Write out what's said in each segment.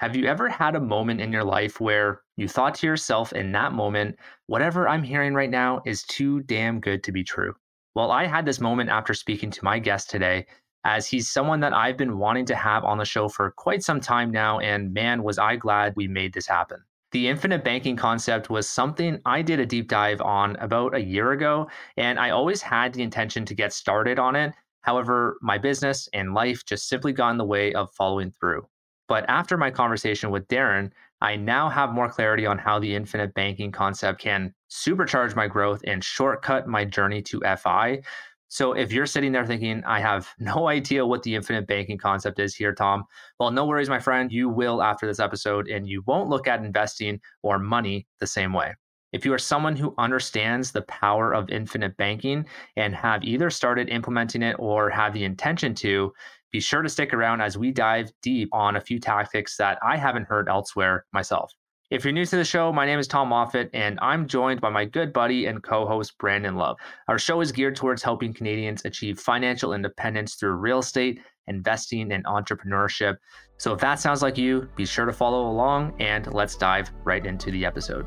Have you ever had a moment in your life where you thought to yourself in that moment, whatever I'm hearing right now is too damn good to be true? Well, I had this moment after speaking to my guest today, as he's someone that I've been wanting to have on the show for quite some time now. And man, was I glad we made this happen. The infinite banking concept was something I did a deep dive on about a year ago, and I always had the intention to get started on it. However, my business and life just simply got in the way of following through. But after my conversation with Darren, I now have more clarity on how the infinite banking concept can supercharge my growth and shortcut my journey to FI. So if you're sitting there thinking, I have no idea what the infinite banking concept is here, Tom, well, no worries, my friend. You will after this episode, and you won't look at investing or money the same way. If you are someone who understands the power of infinite banking and have either started implementing it or have the intention to, be sure to stick around as we dive deep on a few tactics that I haven't heard elsewhere myself. If you're new to the show, my name is Tom Moffat, and I'm joined by my good buddy and co host, Brandon Love. Our show is geared towards helping Canadians achieve financial independence through real estate, investing, and entrepreneurship. So if that sounds like you, be sure to follow along, and let's dive right into the episode.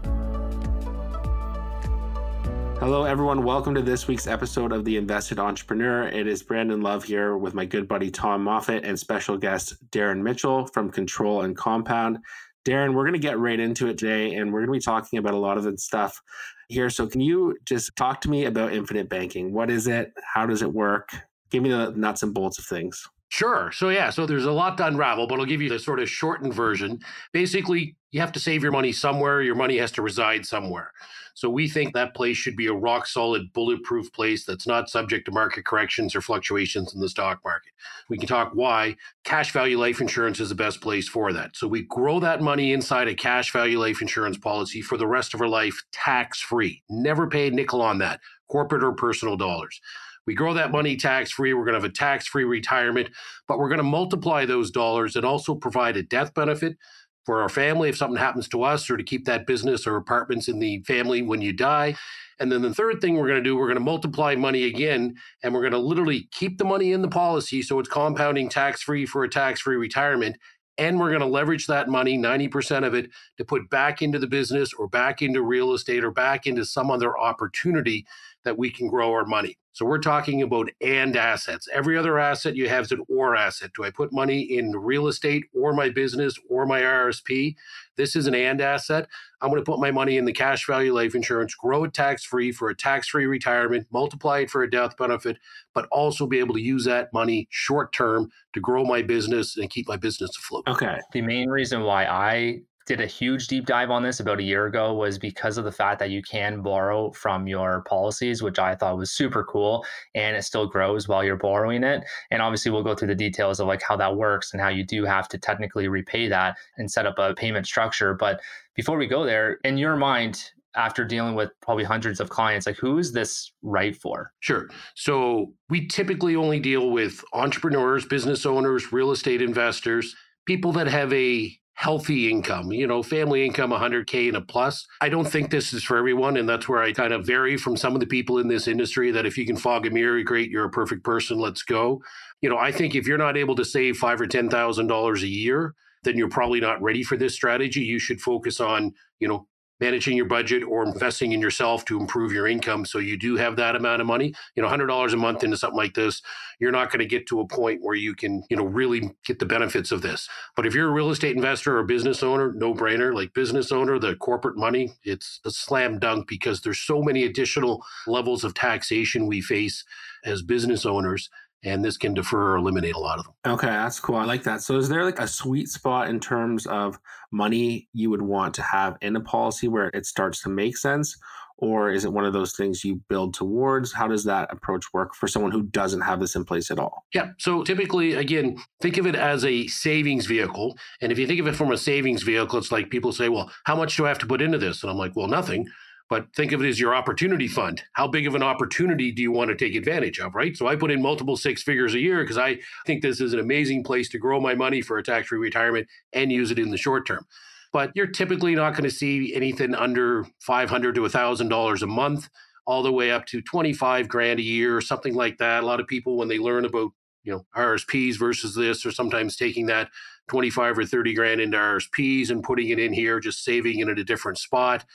Hello, everyone. Welcome to this week's episode of The Invested Entrepreneur. It is Brandon Love here with my good buddy Tom Moffat and special guest Darren Mitchell from Control and Compound. Darren, we're going to get right into it today, and we're going to be talking about a lot of the stuff here. So, can you just talk to me about infinite banking? What is it? How does it work? Give me the nuts and bolts of things. Sure. So, yeah, so there's a lot to unravel, but I'll give you the sort of shortened version. Basically, you have to save your money somewhere, your money has to reside somewhere. So we think that place should be a rock solid, bulletproof place that's not subject to market corrections or fluctuations in the stock market. We can talk why cash value life insurance is the best place for that. So we grow that money inside a cash value life insurance policy for the rest of our life tax free. Never pay a nickel on that, corporate or personal dollars. We grow that money tax free. We're going to have a tax free retirement, but we're going to multiply those dollars and also provide a death benefit for our family if something happens to us or to keep that business or apartments in the family when you die. And then the third thing we're going to do, we're going to multiply money again, and we're going to literally keep the money in the policy so it's compounding tax free for a tax free retirement. And we're going to leverage that money, 90% of it, to put back into the business or back into real estate or back into some other opportunity that we can grow our money. So we're talking about and assets. Every other asset you have is an or asset. Do I put money in real estate or my business or my RSP? This is an and asset. I'm going to put my money in the cash value life insurance, grow it tax free for a tax free retirement, multiply it for a death benefit, but also be able to use that money short term to grow my business and keep my business afloat. Okay. The main reason why I did a huge deep dive on this about a year ago was because of the fact that you can borrow from your policies, which I thought was super cool. And it still grows while you're borrowing it. And obviously, we'll go through the details of like how that works and how you do have to technically repay that and set up a payment structure. But before we go there, in your mind, after dealing with probably hundreds of clients like who is this right for sure so we typically only deal with entrepreneurs business owners real estate investors people that have a healthy income, you know, family income 100K and a plus. I don't think this is for everyone. And that's where I kind of vary from some of the people in this industry that if you can fog a mirror, great, you're a perfect person, let's go. You know, I think if you're not able to save five or $10,000 a year, then you're probably not ready for this strategy. You should focus on, you know, managing your budget or investing in yourself to improve your income so you do have that amount of money. You know $100 a month into something like this you're not going to get to a point where you can you know really get the benefits of this. But if you're a real estate investor or business owner no brainer. Like business owner the corporate money it's a slam dunk because there's so many additional levels of taxation we face as business owners and this can defer or eliminate a lot of them. Okay, that's cool. I like that. So, is there like a sweet spot in terms of money you would want to have in a policy where it starts to make sense? Or is it one of those things you build towards? How does that approach work for someone who doesn't have this in place at all? Yeah. So typically, again, think of it as a savings vehicle. And if you think of it from a savings vehicle, it's like people say, well, how much do I have to put into this? And I'm like, well, nothing but think of it as your opportunity fund. How big of an opportunity do you want to take advantage of, right? So I put in multiple six figures a year because I think this is an amazing place to grow my money for a tax free retirement and use it in the short term. But you're typically not going to see anything under 500 to $1,000 a month, all the way up to 25 grand a year, or something like that. A lot of people, when they learn about you know RSPs versus this, or sometimes taking that 25 or 30 grand into RSPs and putting it in here, just saving it at a different spot.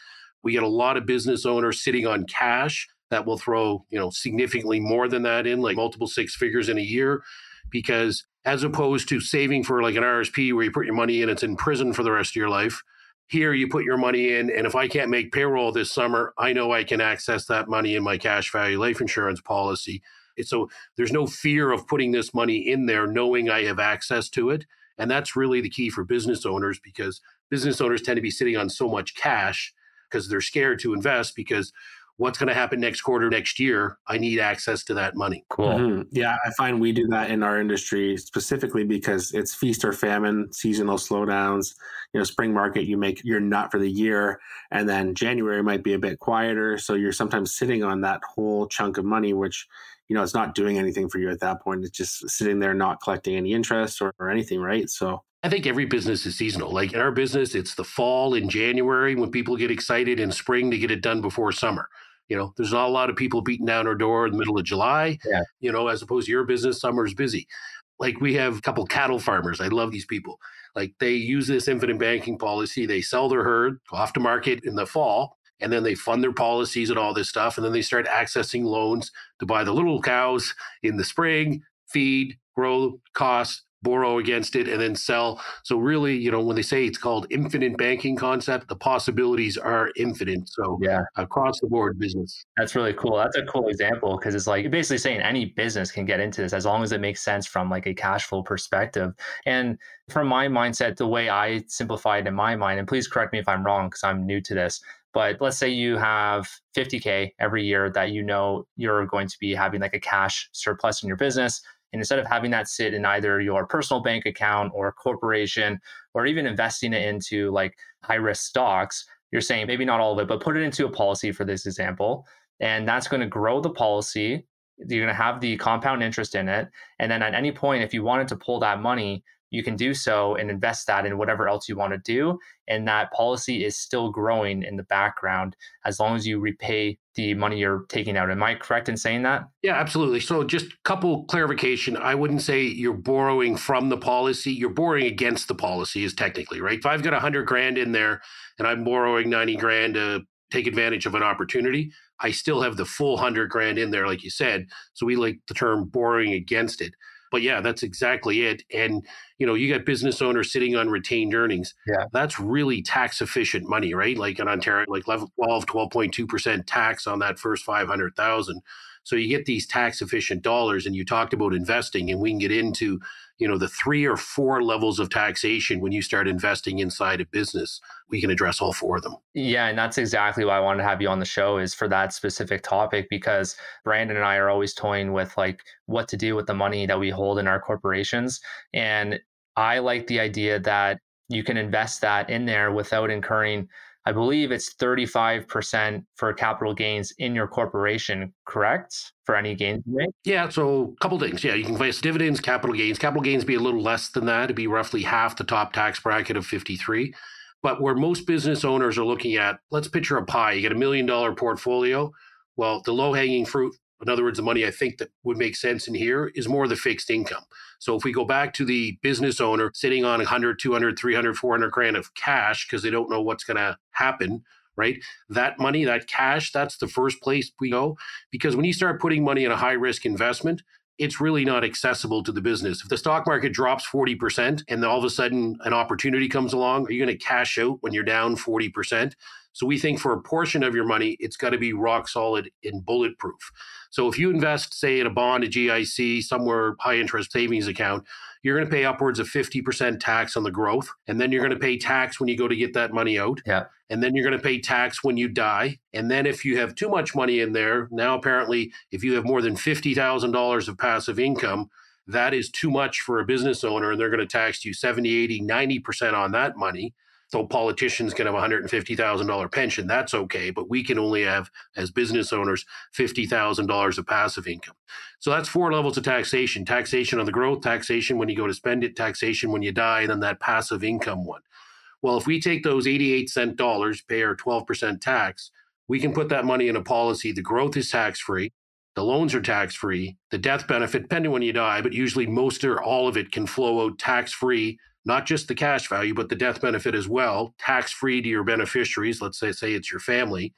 We get a lot of business owners sitting on cash that will throw, you know, significantly more than that in, like multiple six figures in a year, because as opposed to saving for like an RSP where you put your money in, it's in prison for the rest of your life. Here, you put your money in, and if I can't make payroll this summer, I know I can access that money in my cash value life insurance policy. So there's no fear of putting this money in there, knowing I have access to it. And that's really the key for business owners because business owners tend to be sitting on so much cash because they're scared to invest because what's going to happen next quarter, next year. I need access to that money. Cool. Mm-hmm. Yeah, I find we do that in our industry specifically because it's feast or famine, seasonal slowdowns. You know, spring market, you make your nut for the year, and then January might be a bit quieter. So you're sometimes sitting on that whole chunk of money, which you know, it's not doing anything for you at that point. It's just sitting there, not collecting any interest or, or anything, right? So I think every business is seasonal. Like in our business, it's the fall in January when people get excited in spring to get it done before summer. You know, there's not a lot of people beating down our door in the middle of July. Yeah. You know, as opposed to your business, summer is busy. Like we have a couple cattle farmers. I love these people. Like they use this infinite banking policy. They sell their herd, go off to market in the fall, and then they fund their policies and all this stuff. And then they start accessing loans to buy the little cows in the spring, feed, grow costs, borrow against it and then sell. So really, you know, when they say it's called infinite banking concept, the possibilities are infinite. So yeah, across the board business. That's really cool. That's a cool example because it's like basically saying any business can get into this as long as it makes sense from like a cash flow perspective. And from my mindset, the way I simplify it in my mind, and please correct me if I'm wrong because I'm new to this. But let's say you have 50K every year that you know you're going to be having like a cash surplus in your business and instead of having that sit in either your personal bank account or corporation, or even investing it into like high risk stocks, you're saying maybe not all of it, but put it into a policy for this example. And that's going to grow the policy. You're going to have the compound interest in it. And then at any point, if you wanted to pull that money, you can do so and invest that in whatever else you want to do. And that policy is still growing in the background as long as you repay the money you're taking out. Am I correct in saying that? Yeah, absolutely. So just a couple clarification. I wouldn't say you're borrowing from the policy. You're borrowing against the policy is technically, right? If I've got a hundred grand in there and I'm borrowing 90 grand to take advantage of an opportunity, I still have the full hundred grand in there, like you said. So we like the term borrowing against it. But yeah, that's exactly it. And you know, you got business owners sitting on retained earnings. Yeah. That's really tax efficient money, right? Like in Ontario, like 12, 12.2% tax on that first 500,000. So you get these tax efficient dollars and you talked about investing and we can get into you know the three or four levels of taxation when you start investing inside a business. We can address all four of them. Yeah and that's exactly why i wanted to have you on the show is for that specific topic because brandon and i are always toying with like what to do with the money that we hold in our corporations. And i like the idea that you can invest that in there without incurring I believe it's 35% for capital gains in your corporation, correct? For any gains make? Yeah, so a couple things. Yeah, you can invest dividends, capital gains. Capital gains be a little less than that. It'd be roughly half the top tax bracket of 53. But where most business owners are looking at, let's picture a pie. You get a million dollar portfolio. Well, the low hanging fruit in other words, the money I think that would make sense in here is more the fixed income. So if we go back to the business owner sitting on 100, 200, 300, 400 grand of cash because they don't know what's going to happen, right? That money, that cash, that's the first place we go. Because when you start putting money in a high risk investment, it's really not accessible to the business. If the stock market drops 40% and all of a sudden an opportunity comes along, are you going to cash out when you're down 40%? So we think for a portion of your money, it's got to be rock solid and bulletproof. So if you invest, say, in a bond, a GIC, somewhere high interest savings account, you're going to pay upwards of 50% tax on the growth. And then you're going to pay tax when you go to get that money out. Yeah. And then you're going to pay tax when you die. And then if you have too much money in there, now apparently, if you have more than $50,000 of passive income, that is too much for a business owner and they're going to tax you 70, 80, 90% on that money. So politicians can have a $150,000 pension. That's okay. But we can only have, as business owners, $50,000 of passive income. So that's four levels of taxation taxation on the growth, taxation when you go to spend it, taxation when you die, and then that passive income one. Well, if we take those 88 cent dollars, pay our 12% tax, we can put that money in a policy. The growth is tax free. The loans are tax free. The death benefit, depending when you die, but usually most or all of it can flow out tax free not just the cash value, but the death benefit as well, tax free to your beneficiaries. Let's say, say it's your family.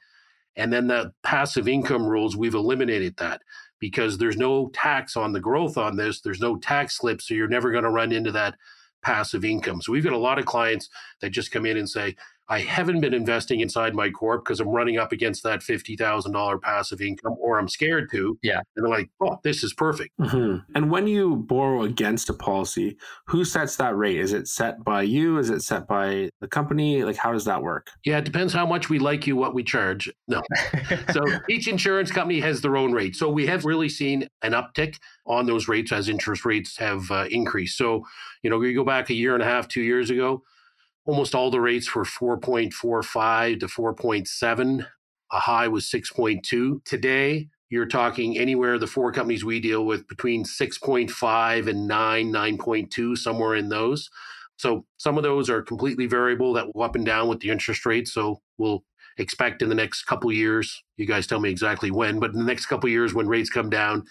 And then the passive income rules, we've eliminated that because there's no tax on the growth on this. There's no tax slip. So you're never going to run into that passive income. So we've got a lot of clients that just come in and say, I haven't been investing inside my corp because I'm running up against that $50,000 passive income or I'm scared to. Yeah. And they're like, oh, this is perfect. Mm-hmm. And when you borrow against a policy, who sets that rate? Is it set by you? Is it set by the company? Like, how does that work? Yeah, it depends how much we like you, what we charge. No. so each insurance company has their own rate. So we have really seen an uptick on those rates as interest rates have uh, increased. So, you know, we go back a year and a half, two years ago, almost all the rates were 4.45 to 4.7. A high was 6.2. Today, you're talking anywhere the four companies we deal with between 6.5 and 9, 9.2, somewhere in those. So some of those are completely variable that will up and down with the interest rate. So we'll expect in the next couple years, you guys tell me exactly when, but in the next couple years when rates come down,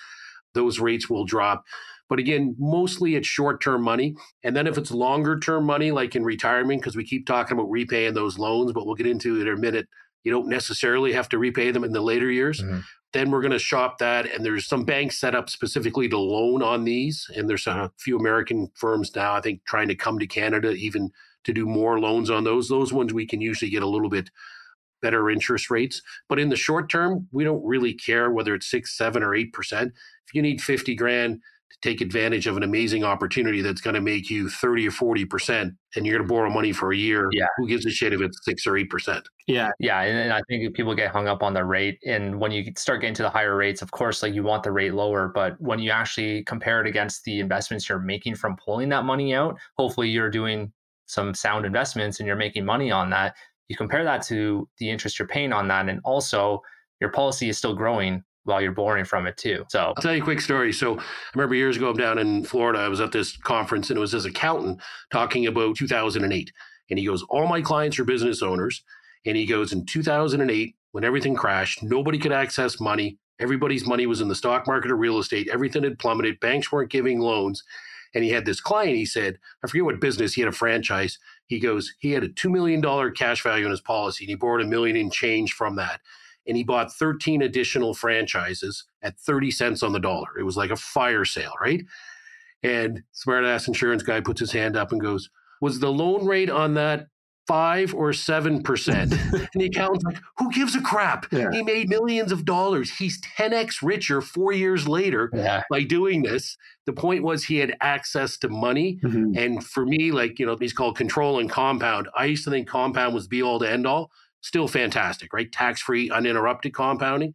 those rates will drop. But again, mostly it's short term money. And then if it's longer term money, like in retirement, because we keep talking about repaying those loans, but we'll get into it in a minute, you don't necessarily have to repay them in the later years. Mm-hmm. Then we're going to shop that. And there's some banks set up specifically to loan on these. And there's a few American firms now, I think, trying to come to Canada even to do more loans on those. Those ones we can usually get a little bit better interest rates. But in the short term, we don't really care whether it's six, seven, or eight percent. If you need 50 grand, to take advantage of an amazing opportunity that's going to make you 30 or 40% and you're going to borrow money for a year. Yeah. Who gives a shit if it's six or 8%? Yeah. Yeah. And I think people get hung up on the rate. And when you start getting to the higher rates, of course, like you want the rate lower. But when you actually compare it against the investments you're making from pulling that money out, hopefully you're doing some sound investments and you're making money on that. You compare that to the interest you're paying on that. And also, your policy is still growing while you're boring from it too. So I'll tell you a quick story. So I remember years ago, I'm down in Florida. I was at this conference and it was this accountant talking about 2008. And he goes, All my clients are business owners. And he goes, In 2008, when everything crashed, nobody could access money. Everybody's money was in the stock market or real estate. Everything had plummeted. Banks weren't giving loans. And he had this client, he said, I forget what business, he had a franchise. He goes, he had a $2 million cash value in his policy and he borrowed a million in change from that and he bought 13 additional franchises at 30 cents on the dollar. It was like a fire sale, right? And smartass insurance guy puts his hand up and goes, Was the loan rate on that five or seven percent? and the accountant's like, Who gives a crap? Yeah. He made millions of dollars. He's 10x richer four years later yeah. by doing this. The point was he had access to money. Mm-hmm. And for me, like, you know, he's called control and compound. I used to think compound was be all to end all still fantastic, right? Tax free, uninterrupted compounding.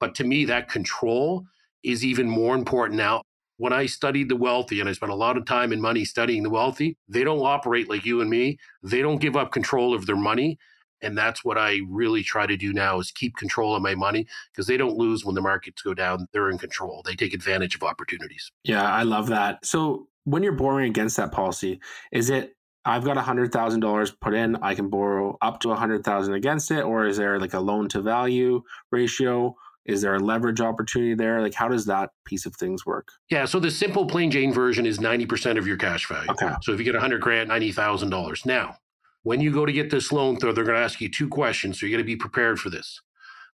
But to me, that control is even more important now. When I studied the wealthy, and I spent a lot of time and money studying the wealthy, they don't operate like you and me. They don't give up control of their money. And that's what I really try to do now is keep control of my money because they don't lose when the markets go down. They're in control. They take advantage of opportunities. Yeah, I love that. So when you're borrowing against that policy, is it I've got a hundred thousand dollars put in. I can borrow up to a hundred thousand against it, or is there like a loan to value ratio? Is there a leverage opportunity there? Like, how does that piece of things work? Yeah. So the simple plain Jane version is ninety percent of your cash value. Okay. So if you get a hundred grand, ninety thousand dollars. Now, when you go to get this loan, though, they're going to ask you two questions. So you got to be prepared for this.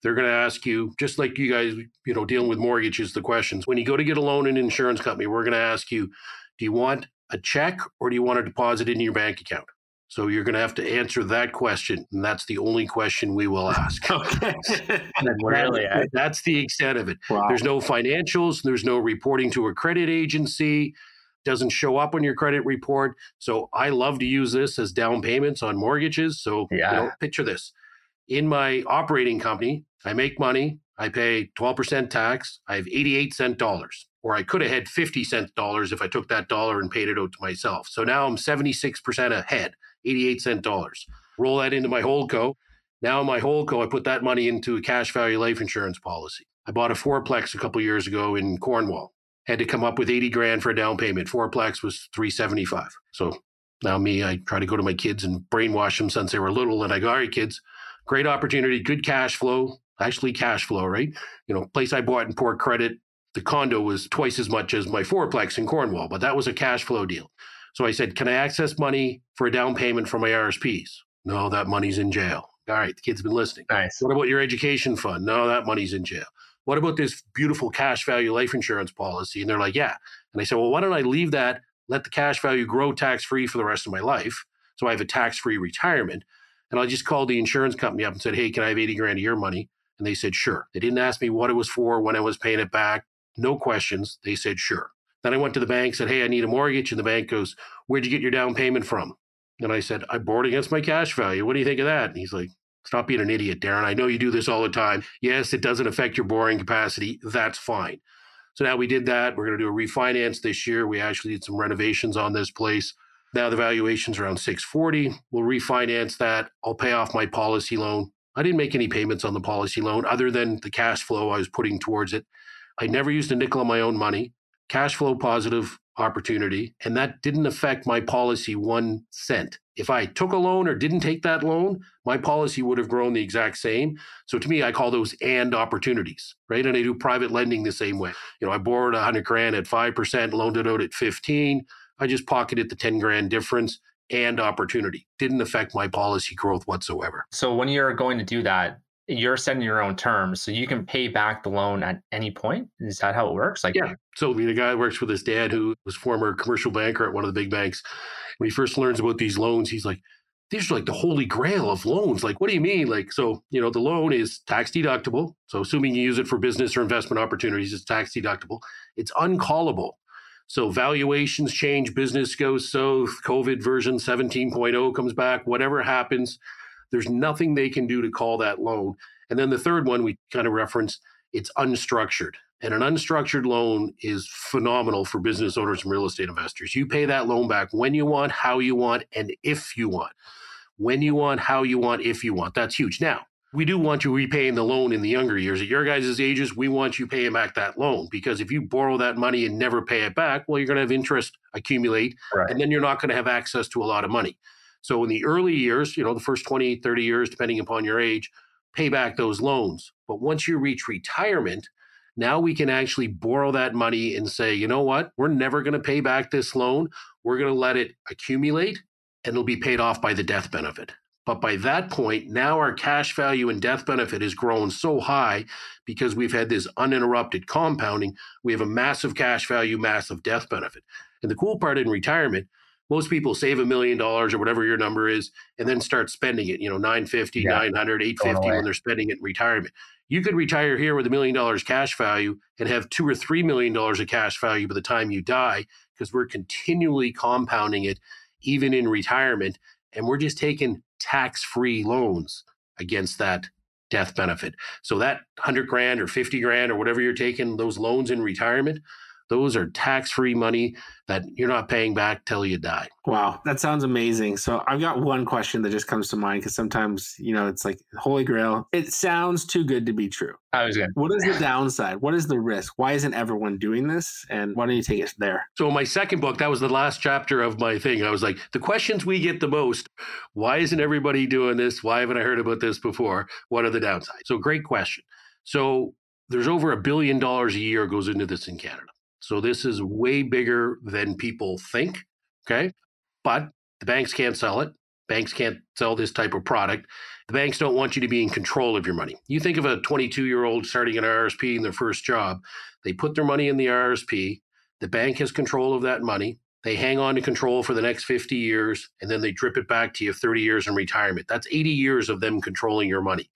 They're going to ask you, just like you guys, you know, dealing with mortgages, the questions. When you go to get a loan in an insurance company, we're going to ask you, do you want a check or do you want to deposit in your bank account? So you're going to have to answer that question, and that's the only question we will ask. okay, really, that's the extent of it. Wow. There's no financials. There's no reporting to a credit agency. Doesn't show up on your credit report. So I love to use this as down payments on mortgages. So yeah. you know, picture this: in my operating company, I make money. I pay 12% tax. I have 88 cent dollars or I could have had 50 cent dollars if I took that dollar and paid it out to myself. So now I'm 76% ahead, 88 cent dollars. Roll that into my holdco. Now my holdco, I put that money into a cash value life insurance policy. I bought a fourplex a couple years ago in Cornwall. Had to come up with 80 grand for a down payment. Fourplex was 375. So now me, I try to go to my kids and brainwash them since they were little. And I go, all right, kids, great opportunity, good cash flow, actually cash flow, right? You know, place I bought in Port Credit, the condo was twice as much as my fourplex in Cornwall, but that was a cash flow deal. So I said, Can I access money for a down payment for my RSPs? No, that money's in jail. All right, the kid's been listening. Nice. What about your education fund? No, that money's in jail. What about this beautiful cash value life insurance policy? And they're like, Yeah. And I said, Well, why don't I leave that, let the cash value grow tax free for the rest of my life? So I have a tax free retirement. And I just called the insurance company up and said, Hey, can I have 80 grand of your money? And they said, Sure. They didn't ask me what it was for, when I was paying it back. No questions. They said, Sure. Then I went to the bank, said, Hey, I need a mortgage. And the bank goes, Where'd you get your down payment from? And I said, I borrowed against my cash value. What do you think of that? And he's like, Stop being an idiot, Darren. I know you do this all the time. Yes, it doesn't affect your borrowing capacity. That's fine. So now we did that. We're going to do a refinance this year. We actually did some renovations on this place. Now the valuation's around 640. We'll refinance that. I'll pay off my policy loan. I didn't make any payments on the policy loan other than the cash flow I was putting towards it. I never used a nickel of my own money. Cash flow positive opportunity, and that didn't affect my policy one cent. If I took a loan or didn't take that loan, my policy would have grown the exact same. So to me, I call those and opportunities, right? And I do private lending the same way. You know, I borrowed 100 grand at 5%, loaned it out at 15. I just pocketed the 10 grand difference and opportunity. Didn't affect my policy growth whatsoever. So when you're going to do that, you're setting your own terms, so you can pay back the loan at any point. Is that how it works? Like, yeah. So the guy works with his dad, who was former commercial banker at one of the big banks. When he first learns about these loans, he's like, "These are like the holy grail of loans." Like, what do you mean? Like, so you know, the loan is tax deductible. So assuming you use it for business or investment opportunities, it's tax deductible. It's uncallable. So valuations change, business goes south, COVID version 17.0 comes back, whatever happens there's nothing they can do to call that loan. And then the third one we kind of referenced, it's unstructured. And an unstructured loan is phenomenal for business owners and real estate investors. You pay that loan back when you want, how you want, and if you want. When you want, how you want, if you want. That's huge. Now, we do want you repaying the loan in the younger years. At your guys' ages, we want you paying back that loan because if you borrow that money and never pay it back, well, you're going to have interest accumulate, right. and then you're not going to have access to a lot of money. So in the early years, you know, the first 20, 30 years, depending upon your age, pay back those loans. But once you reach retirement, now we can actually borrow that money and say, you know what? We're never going to pay back this loan. We're going to let it accumulate and it'll be paid off by the death benefit. But by that point, now our cash value and death benefit has grown so high because we've had this uninterrupted compounding. We have a massive cash value, massive death benefit. And the cool part in retirement, most people save a million dollars or whatever your number is and then start spending it you know 950 yeah. 900 850 when they're spending it in retirement. You could retire here with a million dollars cash value and have two or three million dollars of cash value by the time you die because we're continually compounding it even in retirement and we're just taking tax-free loans against that death benefit. So that 100 grand or 50 grand or whatever you're taking those loans in retirement those are tax free money that you're not paying back till you die. Wow, that sounds amazing. So I've got one question that just comes to mind because sometimes, you know, it's like Holy Grail. It sounds too good to be true. I was good. What is the downside? What is the risk? Why isn't everyone doing this? And why don't you take it there? So my second book, that was the last chapter of my thing. I was like, the questions we get the most, why isn't everybody doing this? Why haven't I heard about this before? What are the downsides? So great question. So there's over a billion dollars a year goes into this in Canada. So this is way bigger than people think. Okay. But the banks can't sell it. Banks can't sell this type of product. The banks don't want you to be in control of your money. You think of a 22 year old starting an RSP in their first job, they put their money in the RSP. The bank has control of that money. They hang on to control for the next 50 years, and then they drip it back to you 30 years in retirement. That's 80 years of them controlling your money.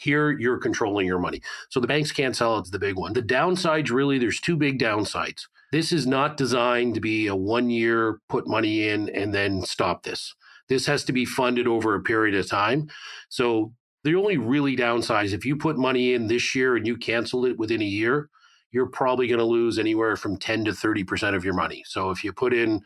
Here, you're controlling your money. So the banks can't sell it's the big one. The downsides really, there's two big downsides. This is not designed to be a one year put money in and then stop this. This has to be funded over a period of time. So the only really downside is if you put money in this year and you cancel it within a year, you're probably going to lose anywhere from 10 to 30% of your money. So if you put in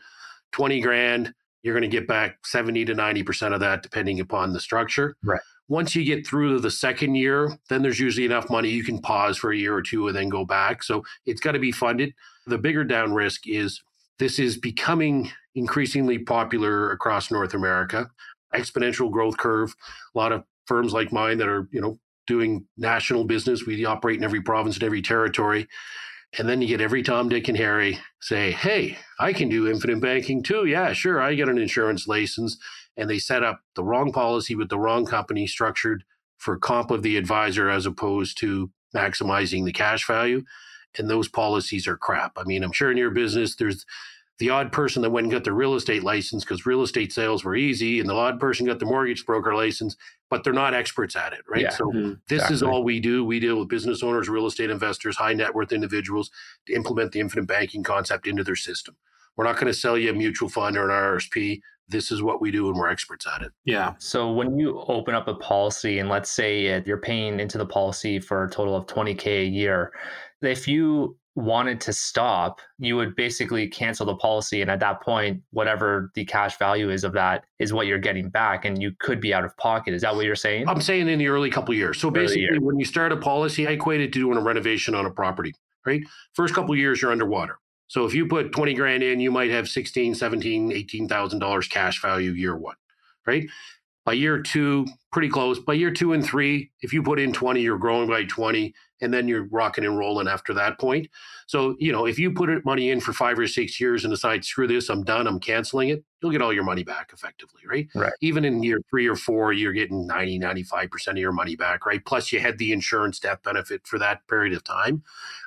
20 grand, you're going to get back 70 to 90% of that, depending upon the structure. Right. Once you get through the second year, then there's usually enough money you can pause for a year or two and then go back. So it's got to be funded. The bigger down risk is this is becoming increasingly popular across North America. Exponential growth curve. A lot of firms like mine that are, you know, doing national business. We operate in every province and every territory. And then you get every Tom, Dick, and Harry say, Hey, I can do infinite banking too. Yeah, sure. I get an insurance license. And they set up the wrong policy with the wrong company structured for comp of the advisor as opposed to maximizing the cash value. And those policies are crap. I mean, I'm sure in your business, there's the odd person that went and got the real estate license because real estate sales were easy, and the odd person got the mortgage broker license, but they're not experts at it, right? Yeah, so mm-hmm. this exactly. is all we do. We deal with business owners, real estate investors, high net worth individuals to implement the infinite banking concept into their system. We're not going to sell you a mutual fund or an RSP. This is what we do, and we're experts at it. Yeah. So when you open up a policy, and let's say you're paying into the policy for a total of 20K a year, if you wanted to stop, you would basically cancel the policy. And at that point, whatever the cash value is of that is what you're getting back. And you could be out of pocket. Is that what you're saying? I'm saying in the early couple of years. So Early basically, year. when you start a policy, I equate it to doing a renovation on a property, right? First couple of years, you're underwater. So if you put 20 grand in, you might have 16, 17, 18,000 dollars cash value year one, right? By year two, pretty close. By year two and three, if you put in 20, you're growing by 20, and then you're rocking and rolling after that point. So, you know, if you put money in for five or six years and decide, screw this, I'm done, I'm canceling it, you'll get all your money back effectively, right? Right. Even in year three or four, you're getting 90, 95% of your money back, right? Plus, you had the insurance death benefit for that period of time.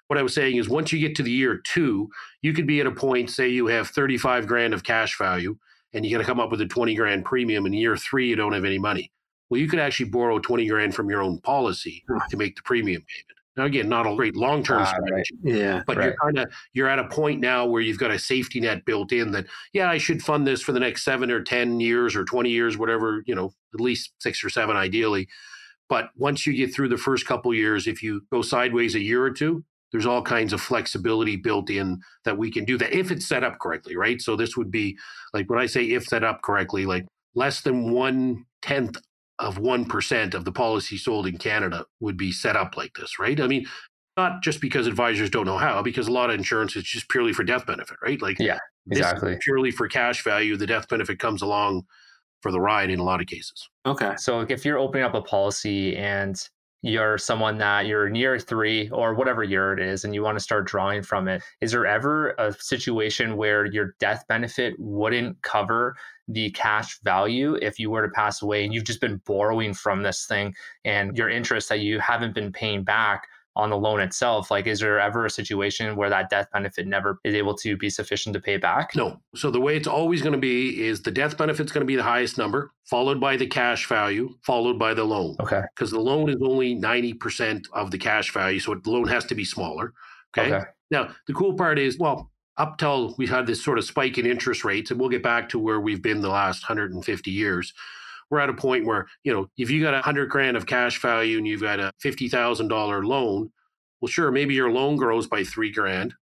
What I was saying is, once you get to the year two, you could be at a point, say you have 35 grand of cash value and you got to come up with a 20 grand premium. In year three, you don't have any money. Well, you could actually borrow 20 grand from your own policy to make the premium payment. Now, again, not a great long term Ah, right. strategy, Yeah. but you're kind of you're at a point now where you've got a safety net built in that yeah i should fund this for the next seven or ten years or 20 years whatever you know at least six or seven ideally but once you get through the first couple years if you go sideways a year or two there's all kinds of flexibility built in that we can do that if it's set up correctly right so this would be like when i say if set up correctly like less than one tenth of 1% of the policy sold in canada would be set up like this right i mean not just because advisors don't know how, because a lot of insurance is just purely for death benefit, right? Like Yeah, this is exactly. purely for cash value. The death benefit comes along for the ride in a lot of cases. Okay. So if you're opening up a policy and you're someone that you're near three or whatever year it is and you want to start drawing from it, is there ever a situation where your death benefit wouldn't cover the cash value if you were to pass away and you've just been borrowing from this thing and your interest that you haven't been paying back on the loan itself? Like, is there ever a situation where that death benefit never is able to be sufficient to pay back? No. So the way it's always going to be is the death benefit's going to be the highest number, followed by the cash value, followed by the loan. Okay. Because the loan is only 90% of the cash value. So the loan has to be smaller. Okay. Okay. Now, the cool part is, well, up till we had this sort of spike in interest rates, and we'll get back to where we've been the last 150 years. We're at a point where, you know, if you got a hundred grand of cash value and you've got a $50,000 loan, well, sure, maybe your loan grows by three grand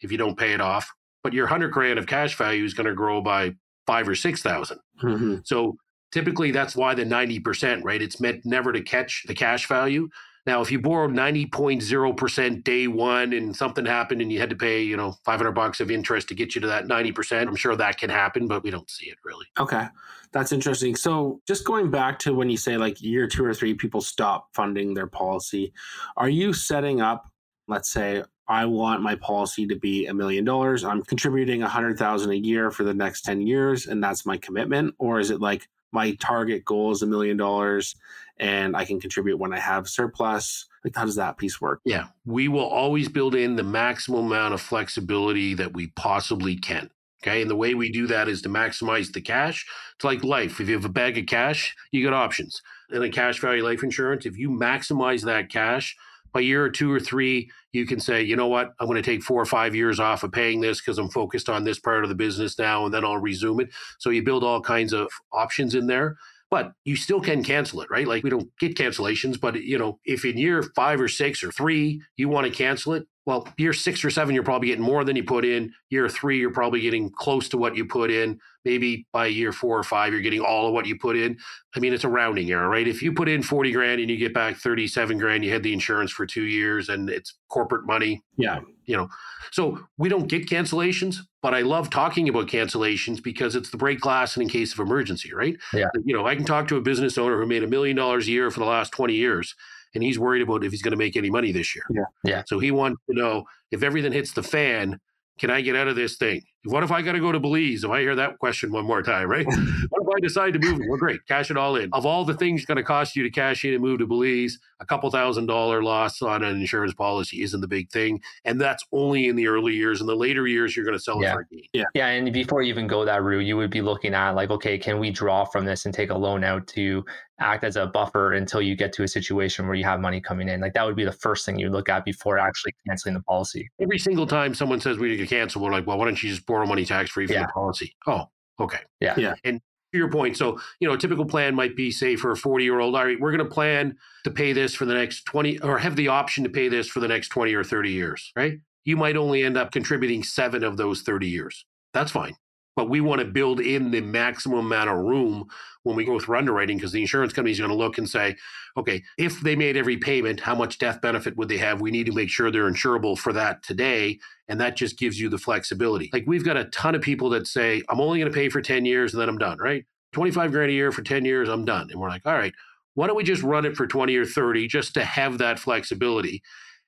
if you don't pay it off, but your hundred grand of cash value is going to grow by five or 6,000. hmm So typically that's why the 90%, right? It's meant never to catch the cash value. Now, if you borrowed 90.0% day one and something happened and you had to pay, you know, 500 bucks of interest to get you to that 90%, I'm sure that can happen, but we don't see it really. Okay. That's interesting. So, just going back to when you say like year two or three, people stop funding their policy, are you setting up, let's say, I want my policy to be a million dollars. I'm contributing a hundred thousand a year for the next 10 years, and that's my commitment? Or is it like my target goal is a million dollars and I can contribute when I have surplus? Like, how does that piece work? Yeah, we will always build in the maximum amount of flexibility that we possibly can. Okay. And the way we do that is to maximize the cash. It's like life. If you have a bag of cash, you got options. And a cash value life insurance, if you maximize that cash, by year or two or three, you can say, you know what, I'm going to take four or five years off of paying this because I'm focused on this part of the business now, and then I'll resume it. So you build all kinds of options in there but you still can cancel it, right? Like we don't get cancellations, but you know, if in year five or six or three you want to cancel it, well, year six or seven you're probably getting more than you put in. Year three you're probably getting close to what you put in. Maybe by year four or five you're getting all of what you put in. I mean, it's a rounding error, right? If you put in forty grand and you get back thirty-seven grand, you had the insurance for two years and it's corporate money. Yeah. You know, so we don't get cancellations, but I love talking about cancellations because it's the break glass and in case of emergency, right? Yeah. You know, I can talk to a business owner who made a million dollars a year for the last 20 years. and he's worried about if he's going to make any money this year. Yeah. Yeah. So he wants to know if everything hits the fan, can I get out of this thing? What if I got to go to Belize? If I hear that question one more time, right? what if I decide to move? Well, great, cash it all in. Of all the things going to cost you to cash in and move to Belize, a couple thousand dollar loss on an insurance policy isn't the big thing, and that's only in the early years. In the later years, you're going to sell Yeah. it for a gain. Yeah, and before you even go that route, you would be looking at like, okay, can we draw from this and take a loan out to act as a buffer until you get to a situation where you have money coming in? Like that would be the first thing you look at before actually canceling the policy. Every single time someone says we need to cancel, we're like, well, why don't you just borrow money tax free for Yeah. the policy? Oh, okay. Yeah. Yeah. And to your point, so you know, a typical plan might be, say, for a 40 year old, all right, we're going to plan to pay this for the next 20 or have the option to pay this for the next 20 or 30 years, right? You might only end up contributing seven of those 30 years. That's fine. But we want to build in the maximum amount of room when we go through underwriting because the insurance company is going to look and say, okay, if they made every payment, how much death benefit would they have? We need to make sure they're insurable for that today. And that just gives you the flexibility. Like we've got a ton of people that say, I'm only going to pay for 10 years and then I'm done, right? 25 grand a year for 10 years, I'm done. And we're like, all right, why don't we just run it for 20 or 30 just to have that flexibility?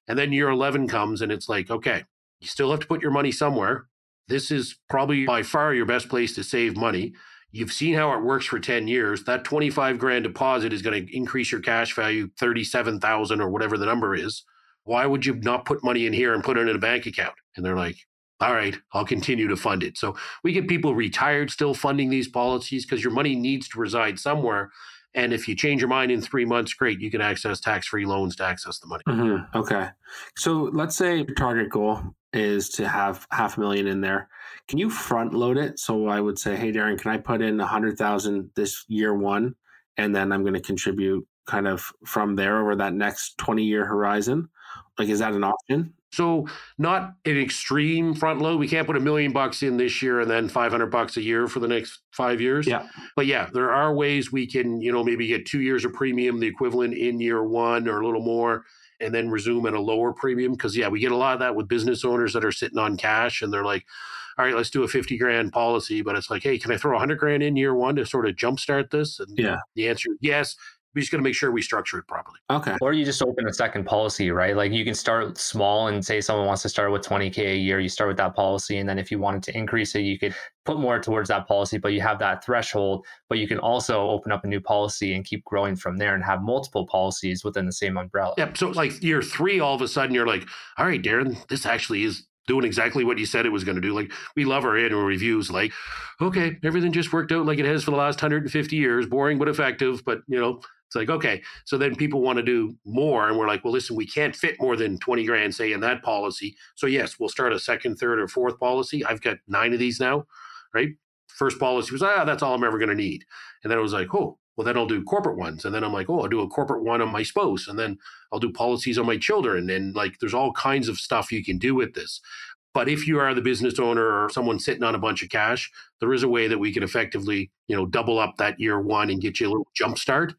And then year 11 comes and it's like, okay, you still have to put your money somewhere. This is probably by far your best place to save money. You've seen how it works for 10 years. That 25 grand deposit is going to increase your cash value 37,000 or whatever the number is. Why would you not put money in here and put it in a bank account? And they're like, all right, I'll continue to fund it. So we get people retired still funding these policies because your money needs to reside somewhere. And if you change your mind in three months, great, you can access tax free loans to access the money. Mhm. Okay. So let's say your target goal is to have half a million in there. Can you front load it? So I would say, hey, Darren, can I put in a hundred thousand this year one, and then I'm going to contribute kind of from there over that next twenty year horizon? Like, is that an option? So not an extreme front load. We can't put a million bucks in this year and then 500 bucks a year for the next five years. Yeah. But yeah, there are ways we can, you know, maybe get two years of premium, the equivalent in year one or a little more, and then resume at a lower premium. Cause yeah, we get a lot of that with business owners that are sitting on cash and they're like, all right, let's do a 50 grand policy. But it's like, hey, can I throw 100 grand in year one to sort of jumpstart this? And Yeah. the answer is yes. We just got to make sure we structure it properly. Okay. Or you just open a second policy, right? Like you can start small and say someone wants to start with 20K a year, you start with that policy. And then if you wanted to increase it, you could put more towards that policy, but you have that threshold. But you can also open up a new policy and keep growing from there and have multiple policies within the same umbrella. Yep. So like year three, all of a sudden you're like, all right, Darren, this actually is doing exactly what you said it was going to do. Like we love our annual reviews. Like, okay, everything just worked out like it has for the last 150 years. Boring but effective. But you know, it's like okay. So then people want to do more, and we're like, well, listen, we can't fit more than 20 grand, say, in that policy. So yes, we'll start a second, third, or fourth policy. I've got nine of these now, right? First policy was ah, that's all I'm ever going to need, and then it was like, oh. Well, then I'll do corporate ones. And then I'm like, oh, I'll do a corporate one on my spouse. And then I'll do policies on my children. And like, there's all kinds of stuff you can do with this. But if you are the business owner or someone sitting on a bunch of cash, there is a way that we can effectively, you know, double up that year one and get you a little jump start.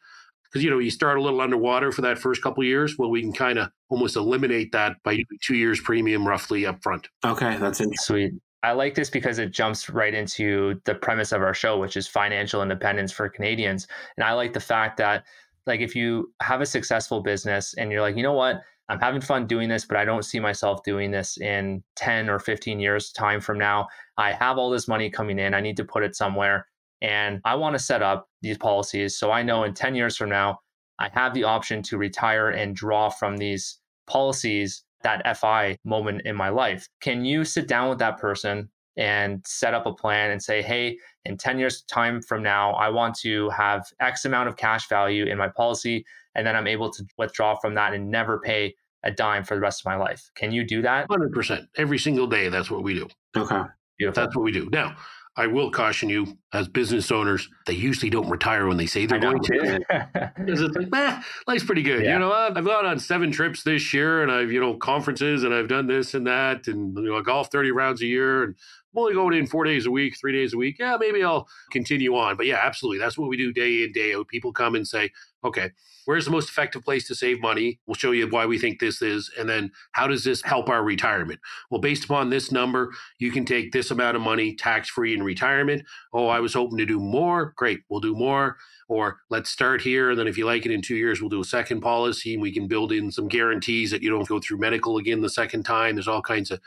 Because you know, you start a little underwater for that first couple of years. Well, we can kind of almost eliminate that by two years premium roughly up front. Okay. That's interesting. Sweet. I like this because it jumps right into the premise of our show, which is financial independence for Canadians. And I like the fact that, like, if you have a successful business and you're like, you know what, I'm having fun doing this, but I don't see myself doing this in 10 or 15 years' time from now. I have all this money coming in, I need to put it somewhere. And I want to set up these policies so I know in 10 years from now, I have the option to retire and draw from these policies that FI moment in my life. Can you sit down with that person and set up a plan and say, hey, in 10 years' time from now, I want to have X amount of cash value in my policy, and then I'm able to withdraw from that and never pay a dime for the rest of my life. Can you do that? 100%. Every single day, that's what we do. Okay. Beautiful. That's what we do. Now, I will caution you as business owners, they usually don't retire when they say they're going to. Because it's like, eh, life's pretty good. Yeah. You know, what? I've gone on seven trips this year and I've, you know, conferences and I've done this and that and, you know, I golf 30 rounds a year and I'm only going in four days a week, three days a week. Yeah, maybe I'll continue on. But yeah, absolutely. That's what we do day in, day out. People come and say, okay, where's the most effective place to save money? We'll show you why we think this is. And then how does this help our retirement? Well, based upon this number, you can take this amount of money tax free in retirement. Oh, I was hoping to do more. Great, we'll do more. Or let's start here. And then if you like it in two years, we'll do a second policy and we can build in some guarantees that you don't go through medical again the second time. There's all kinds of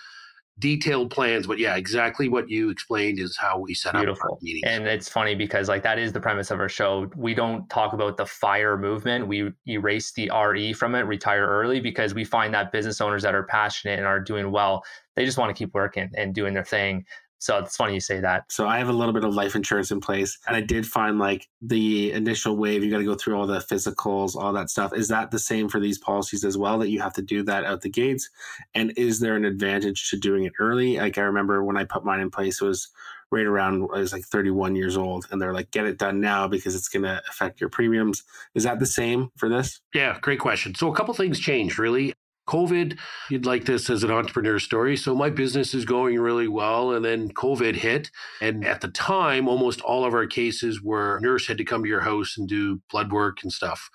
detailed plans but yeah exactly what you explained is how we set Beautiful. up meetings. And it's funny because like that is the premise of our show. We don't talk about the fire movement. We erase the re from it retire early because we find that business owners that are passionate and are doing well they just want to keep working and doing their thing so it's funny you say that. So I have a little bit of life insurance in place. And I did find like the initial wave, you got to go through all the physicals, all that stuff. Is that the same for these policies as well, that you have to do that out the gates? And is there an advantage to doing it early? Like I remember when I put mine in place, it was right around I was like 31 years old and they're like get it done now because it's going to affect your premiums is that the same for this yeah great question so a couple things changed really COVID, you'd like this as an entrepreneur story. So my business is going really well. And then COVID hit. And at the time, almost all of our cases were nurse had to come to your house and do blood work and stuff.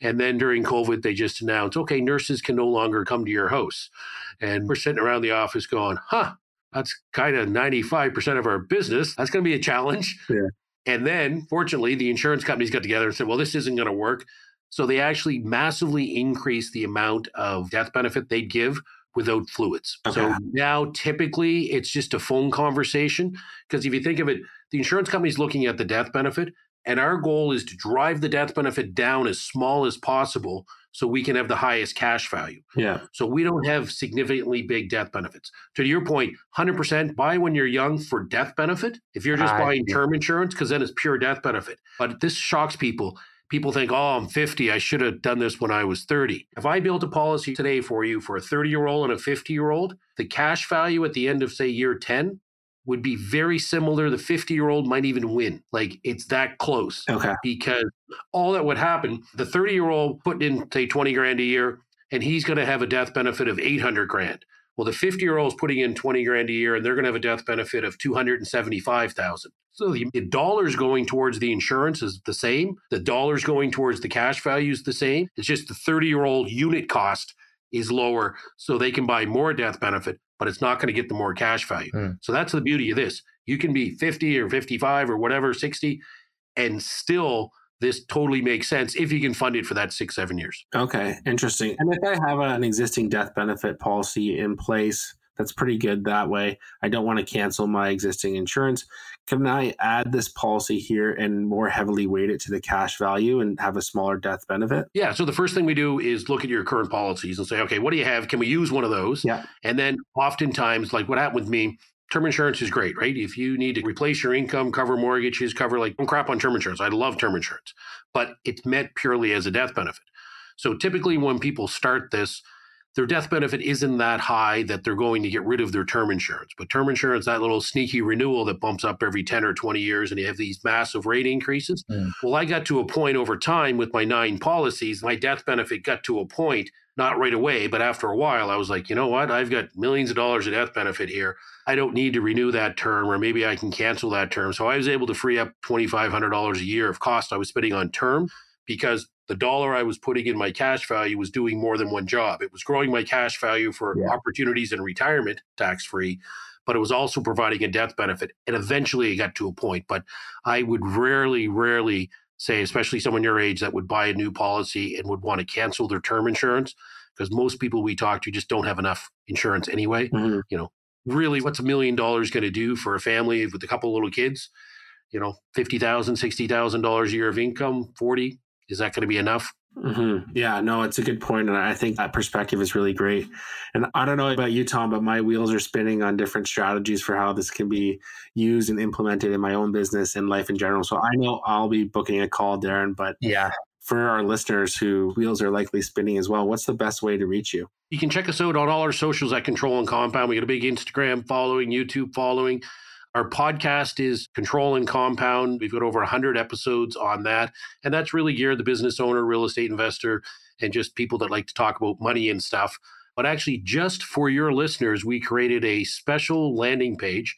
And then during COVID, they just announced, okay, nurses can no longer come to your house. And we're sitting around the office going, huh, that's kind of 95% of our business. That's going to be a challenge. Yeah. And then, fortunately, the insurance companies got together and said, well, this isn't going to work. So they actually massively increase the amount of death benefit they'd give without fluids. Okay. So now typically it's just a phone conversation. Because if you think of it, the insurance company's looking at the death benefit, and our goal is to drive the death benefit down as small as possible so we can have the highest cash value. Yeah. So we don't have significantly big death benefits. To your point, 100% buy when you're young for death benefit. If you're just I buying term insurance, because then it's pure death benefit. But this shocks people people think, oh, I'm 50. I should have done this when I was 30. If I built a policy today for you for a 30 year old and a 50 year old, the cash value at the end of, say, year 10 would be very similar. The 50 year old might even win. Like it's that close. Okay. Because all that would happen, the 30 year old put in, say, 20 grand a year, and he's going to have a death benefit of 800 grand. Well, the 50 year old is putting in 20 grand a year and they're going to have a death benefit of 275,000. So the, the dollars going towards the insurance is the same. The dollars going towards the cash value is the same. It's just the 30 year old unit cost is lower so they can buy more death benefit, but it's not going to get the more cash value. Mm. So that's the beauty of this. You can be 50 or 55 or whatever, 60, and still this totally makes sense if you can fund it for that six, seven years. Okay, interesting. And if I have an existing death benefit policy in place, that's pretty good that way. I don't want to cancel my existing insurance. Can I add this policy here and more heavily weight it to the cash value and have a smaller death benefit? Yeah. So the first thing we do is look at your current policies and say, okay, what do you have? Can we use one of those? Yeah. And then oftentimes, like what happened with me, term insurance is great, right? If you need to replace your income, cover mortgages, cover like don't crap on term insurance. I love term insurance, but it's meant purely as a death benefit. So typically when people start this, their death benefit isn't that high that they're going to get rid of their term insurance. But term insurance, that little sneaky renewal that bumps up every 10 or 20 years and you have these massive rate increases. Mm. Well, I got to a point over time with my nine policies, my death benefit got to a point not right away, but after a while, I was like, you know what? I've got millions of dollars of death benefit here. I don't need to renew that term, or maybe I can cancel that term. So I was able to free up $2,500 a year of cost I was spending on term because the dollar I was putting in my cash value was doing more than one job. It was growing my cash value for yeah. opportunities in retirement tax free, but it was also providing a death benefit. And eventually it got to a point, but I would rarely, rarely say, especially someone your age that would buy a new policy and would want to cancel their term insurance because most people we talk to just don't have enough insurance anyway. Mm-hmm. You know, really, what's a million dollars going to do for a family with a couple little kids? You know, fifty thousand, sixty thousand dollars a year of income, forty. Is that going to be enough? Mm-hmm. Yeah, no, it's a good point, and I think that perspective is really great. And I don't know about you, Tom, but my wheels are spinning on different strategies for how this can be used and implemented in my own business and life in general. So I know I'll be booking a call, Darren. But yeah, for our listeners who wheels are likely spinning as well, what's the best way to reach you? You can check us out on all our socials at Control and Compound. We got a big Instagram following, YouTube following. Our podcast is Control and Compound. We've got over 100 episodes on that. And that's really geared the business owner, real estate investor, and just people that like to talk about money and stuff. But actually, just for your listeners, we created a special landing page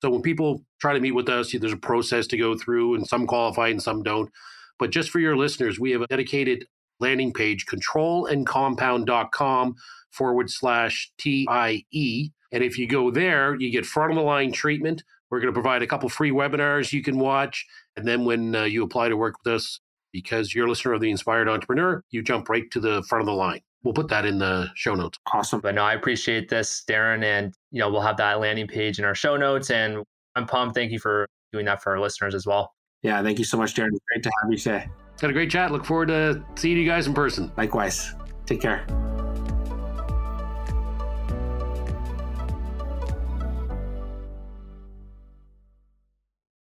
So when people try to meet with us, there's a process to go through, and some qualify and some don't. But just for your listeners, we have a dedicated landing page, controlandcompound.com forward slash TIE. And if you go there, you get front of the line treatment. We're going to provide a couple free webinars you can watch. And then when uh, you apply to work with us, because you're a listener of the Inspired Entrepreneur, you jump right to the front of the line. We'll put that in the show notes. Awesome. But no, I appreciate this, Darren. And, you know, we'll have that landing page in our show notes. And I'm pumped. Thank you for doing that for our listeners as well. Yeah. Thank you so much, Darren. Great to have you today. Had a great chat. Look forward to seeing you guys in person. Likewise. Take care.